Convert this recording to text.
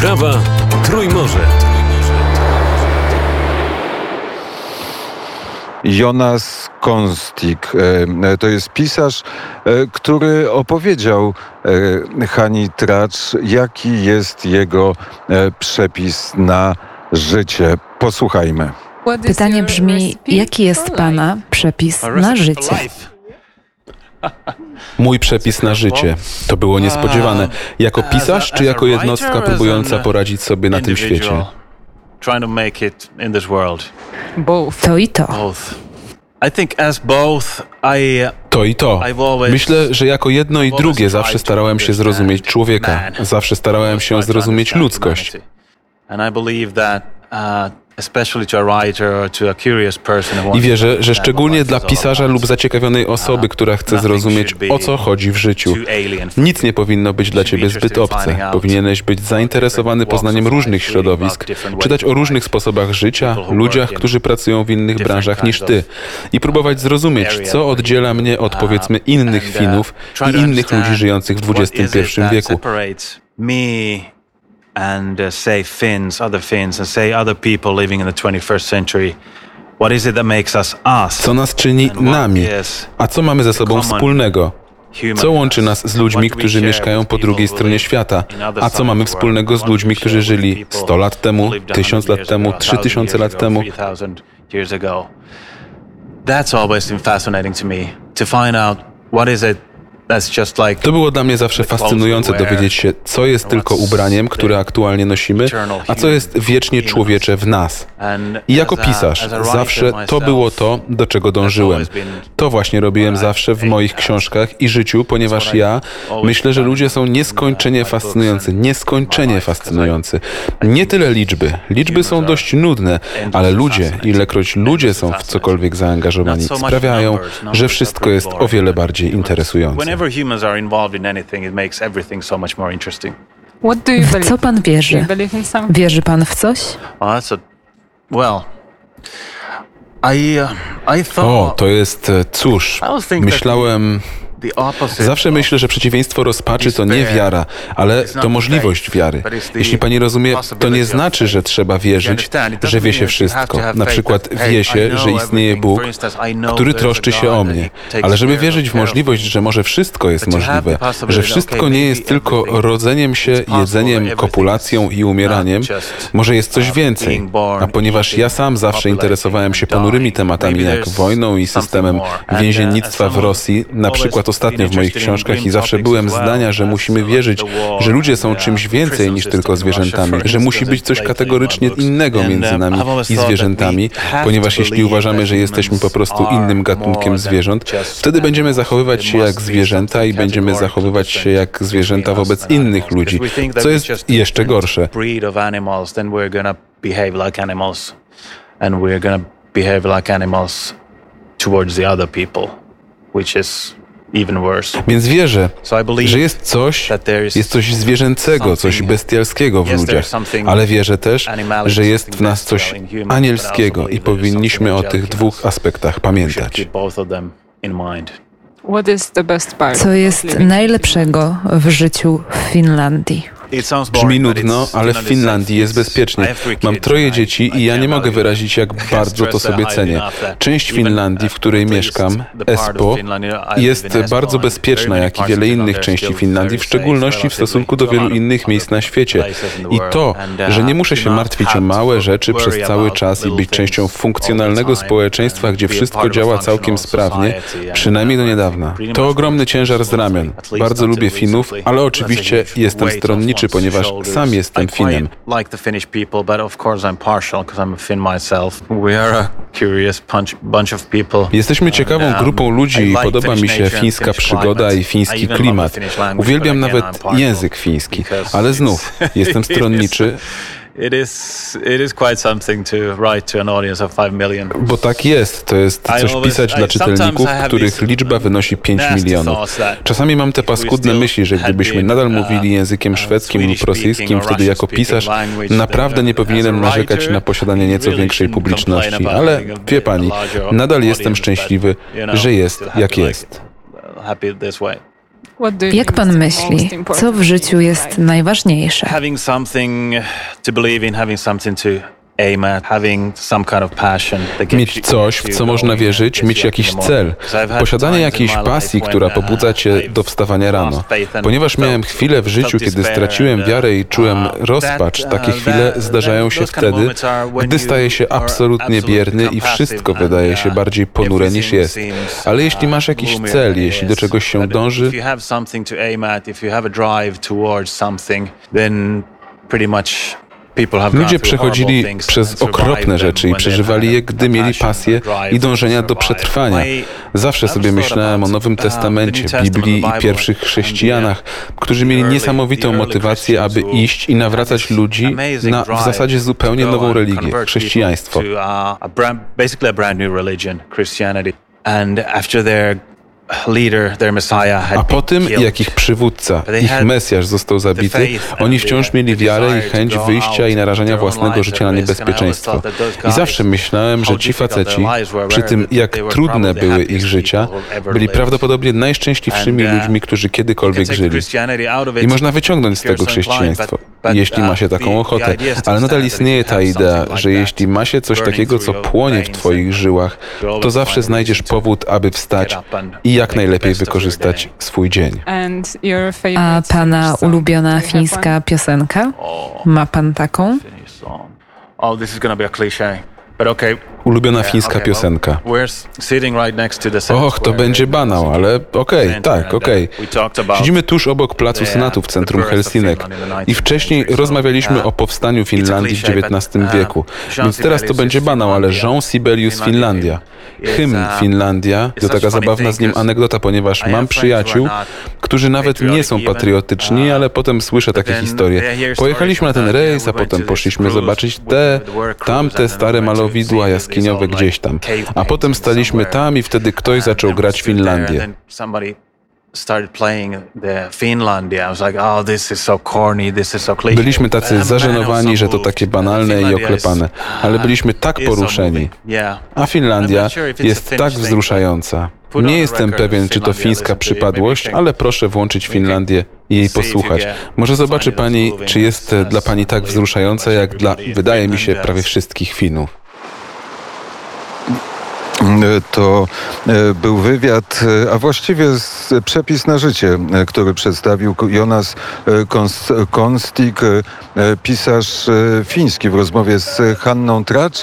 Wyprawa Trójmorze. Jonas Konstik. E, To jest pisarz, e, który opowiedział e, Hani Tracz, jaki jest jego przepis na życie. Posłuchajmy. Pytanie brzmi, jaki jest Pana przepis na życie? Mój przepis na życie. To było niespodziewane. Jako pisarz, czy jako jednostka próbująca poradzić sobie na tym świecie? To i to. Both. I think as both, I To i to. Myślę, że jako jedno i drugie zawsze starałem się zrozumieć człowieka. Zawsze starałem się zrozumieć ludzkość. I uh, wierzę, że szczególnie dla pisarza lub zaciekawionej osoby, która chce zrozumieć, o co chodzi w życiu. Nic nie powinno być dla ciebie zbyt obce. Powinieneś być zainteresowany poznaniem różnych środowisk, czytać o różnych sposobach życia, ludziach, którzy pracują w innych branżach niż ty i próbować zrozumieć, co oddziela mnie od powiedzmy innych Finów i innych ludzi żyjących w XXI wieku. And uh, say Finns, other Finns, and say other people living in the 21st century. What is it that makes us us? Co nas czyni nami, a co mamy ze sobą wspólnego? Co łączy nas z ludźmi, którzy mieszkają po drugiej stronie świata? A co mamy wspólnego z ludźmi, którzy żyli 100 lat temu, 1000 lat temu, 3000 lat temu? That's always been fascinating to me to find out what is it To było dla mnie zawsze fascynujące dowiedzieć się, co jest tylko ubraniem, które aktualnie nosimy, a co jest wiecznie człowiecze w nas. I jako pisarz zawsze to było to, do czego dążyłem. To właśnie robiłem zawsze w moich książkach i życiu, ponieważ ja myślę, że ludzie są nieskończenie fascynujący, nieskończenie fascynujący. Nie tyle liczby. Liczby są dość nudne, ale ludzie, ilekroć ludzie są w cokolwiek zaangażowani, sprawiają, że wszystko jest o wiele bardziej interesujące. Whenever humans are involved in anything, it makes everything so much more interesting. W co Pan wierzy? Wierzy Pan w coś? Well, that's a well. I uh, I O, thought to jest, e, cóż, myślałem... Zawsze myślę, że przeciwieństwo rozpaczy to nie wiara, ale to możliwość wiary. Jeśli pani rozumie, to nie znaczy, że trzeba wierzyć, że wie się wszystko. Na przykład wie się, że istnieje Bóg, który troszczy się o mnie. Ale żeby wierzyć w możliwość, że może wszystko jest możliwe, że wszystko nie jest tylko rodzeniem się, jedzeniem, kopulacją i umieraniem, może jest coś więcej. A ponieważ ja sam zawsze interesowałem się ponurymi tematami jak wojną i systemem więziennictwa w Rosji, na przykład ostatnio w moich książkach i zawsze byłem zdania, że musimy wierzyć, że ludzie są czymś więcej niż tylko zwierzętami, że musi być coś kategorycznie innego między nami i zwierzętami, ponieważ jeśli uważamy, że jesteśmy po prostu innym gatunkiem zwierząt, wtedy będziemy zachowywać się jak zwierzęta i będziemy zachowywać się jak zwierzęta wobec innych ludzi, co jest jeszcze gorsze. and we're gonna behave like animals towards the other people, which is. Więc wierzę, So I believe że jest coś, that there is jest coś zwierzęcego, coś bestialskiego w ludziach, ale wierzę też, że jest w nas coś anielskiego i powinniśmy o tych dwóch aspektach we should pamiętać. keep both of them in mind. Co jest najlepszego w życiu w Finlandii? Brzmi nudno, ale w Finlandii jest bezpiecznie. Mam troje dzieci i ja nie mogę wyrazić, jak bardzo to sobie cenię. Część Finlandii, w której mieszkam, Espoo, jest bardzo bezpieczna, jak i wiele innych części Finlandii, w szczególności w stosunku do wielu innych miejsc na świecie. I to, że nie muszę się martwić o małe rzeczy przez cały czas i być częścią funkcjonalnego społeczeństwa, gdzie wszystko działa całkiem sprawnie, przynajmniej do niedawna. To ogromny ciężar z ramion. Bardzo lubię Finów, ale oczywiście jestem stronniczy, ponieważ sam jestem Finem. like the Finnish people, but of course I'm partial because I'm a Finn myself. We are a curious bunch, bunch of people. Jesteśmy ciekawą um, grupą ludzi I podoba mi się fińska przygoda i fiński klimat. Uwielbiam nawet język fiński, ale znów jestem stronniczy, It is, it is quite something to write to an audience of 5 million. bo tak jest. To jest coś pisać dla czytelników, których liczba wynosi 5 milionów. Czasami mam te paskudne myśli, że gdybyśmy nadal mówili językiem szwedzkim lub rosyjskim, wtedy jako pisarz naprawdę nie powinienem narzekać na posiadanie nieco większej publiczności. Ale wie pani, nadal jestem szczęśliwy, że jest jak jest. Happy this way. Jak pan myśli, co w życiu jest najważniejsze? Mieć coś, w co można wierzyć, mieć jakiś cel, posiadanie jakiejś pasji, która uh, pobudza cię do wstawania rano. Ponieważ miałem chwilę w życiu, kiedy straciłem and, wiarę i czułem uh, rozpacz, takie uh, chwile zdarzają się wtedy, gdy staje się absolutnie bierny i wszystko wydaje się uh, bardziej ponure niż jest. Ale jeśli uh, masz jakiś cel, jeśli do czegoś się dąży, pretty much Ludzie przechodzili przez okropne rzeczy i przeżywali je, gdy mieli pasję i dążenia do przetrwania. Zawsze sobie myślałem o Nowym the Testamencie, Biblii i pierwszych chrześcijanach, którzy mieli niesamowitą motywację, aby iść i nawracać ludzi na w zasadzie zupełnie nową religię, chrześcijaństwo. uh. And after their A po tym, jak ich przywódca, ich Mesjasz został zabity, oni wciąż mieli wiarę i chęć wyjścia i narażenia własnego życia na niebezpieczeństwo. I zawsze myślałem, że ci faceci, przy tym jak trudne były ich życia, byli prawdopodobnie najszczęśliwszymi uh, ludźmi, którzy kiedykolwiek żyli. I można wyciągnąć z tego chrześcijaństwo, jeśli ma się taką the- ochotę. Ale nadal istnieje ta idea, że jeśli ma się coś takiego, co płonie w twoich żyłach, to zawsze znajdziesz powód, aby wstać i jak najlepiej wykorzystać swój dzień. A pana ulubiona fińska piosenka? Ma pan taką? Oh, this is gonna be a cliché. But okay. Ulubiona fińska okay, piosenka. Och, to będzie banał, ale okej, Center, tak, uh, okej. about Siedzimy tuż obok Placu the- Senatu w centrum Helsinek i 19th wcześniej rozmawialiśmy uh, o powstaniu Finlandii w XIX uh, wieku, więc teraz to będzie banał, ale. Jean Sibelius Finlandia Hymn uh, Finlandia to taka zabawna z nim anegdota, ponieważ mam przyjaciół, którzy nawet nie są patriotyczni, uh, ale potem słyszę takie historie. Pojechaliśmy na ten rejs, a potem poszliśmy zobaczyć te, tamte stare malowidła see gdzieś tam. A potem staliśmy tam i wtedy ktoś zaczął grać Finlandię. oh. Byliśmy tacy zażenowani, że to takie banalne i oklepane, ale byliśmy tak poruszeni. A Finlandia jest tak wzruszająca. Nie jestem pewien, czy to fińska przypadłość, ale proszę włączyć Finlandię i jej posłuchać. Może zobaczy pani, czy jest e, dla pani tak wzruszająca, jak dla, wydaje mi się, prawie wszystkich Finów. To e, był wywiad, e, a właściwie przepis na życie, e, który przedstawił Jonas Kons- Konstik, pisarz fiński w rozmowie z Hanną Tracz.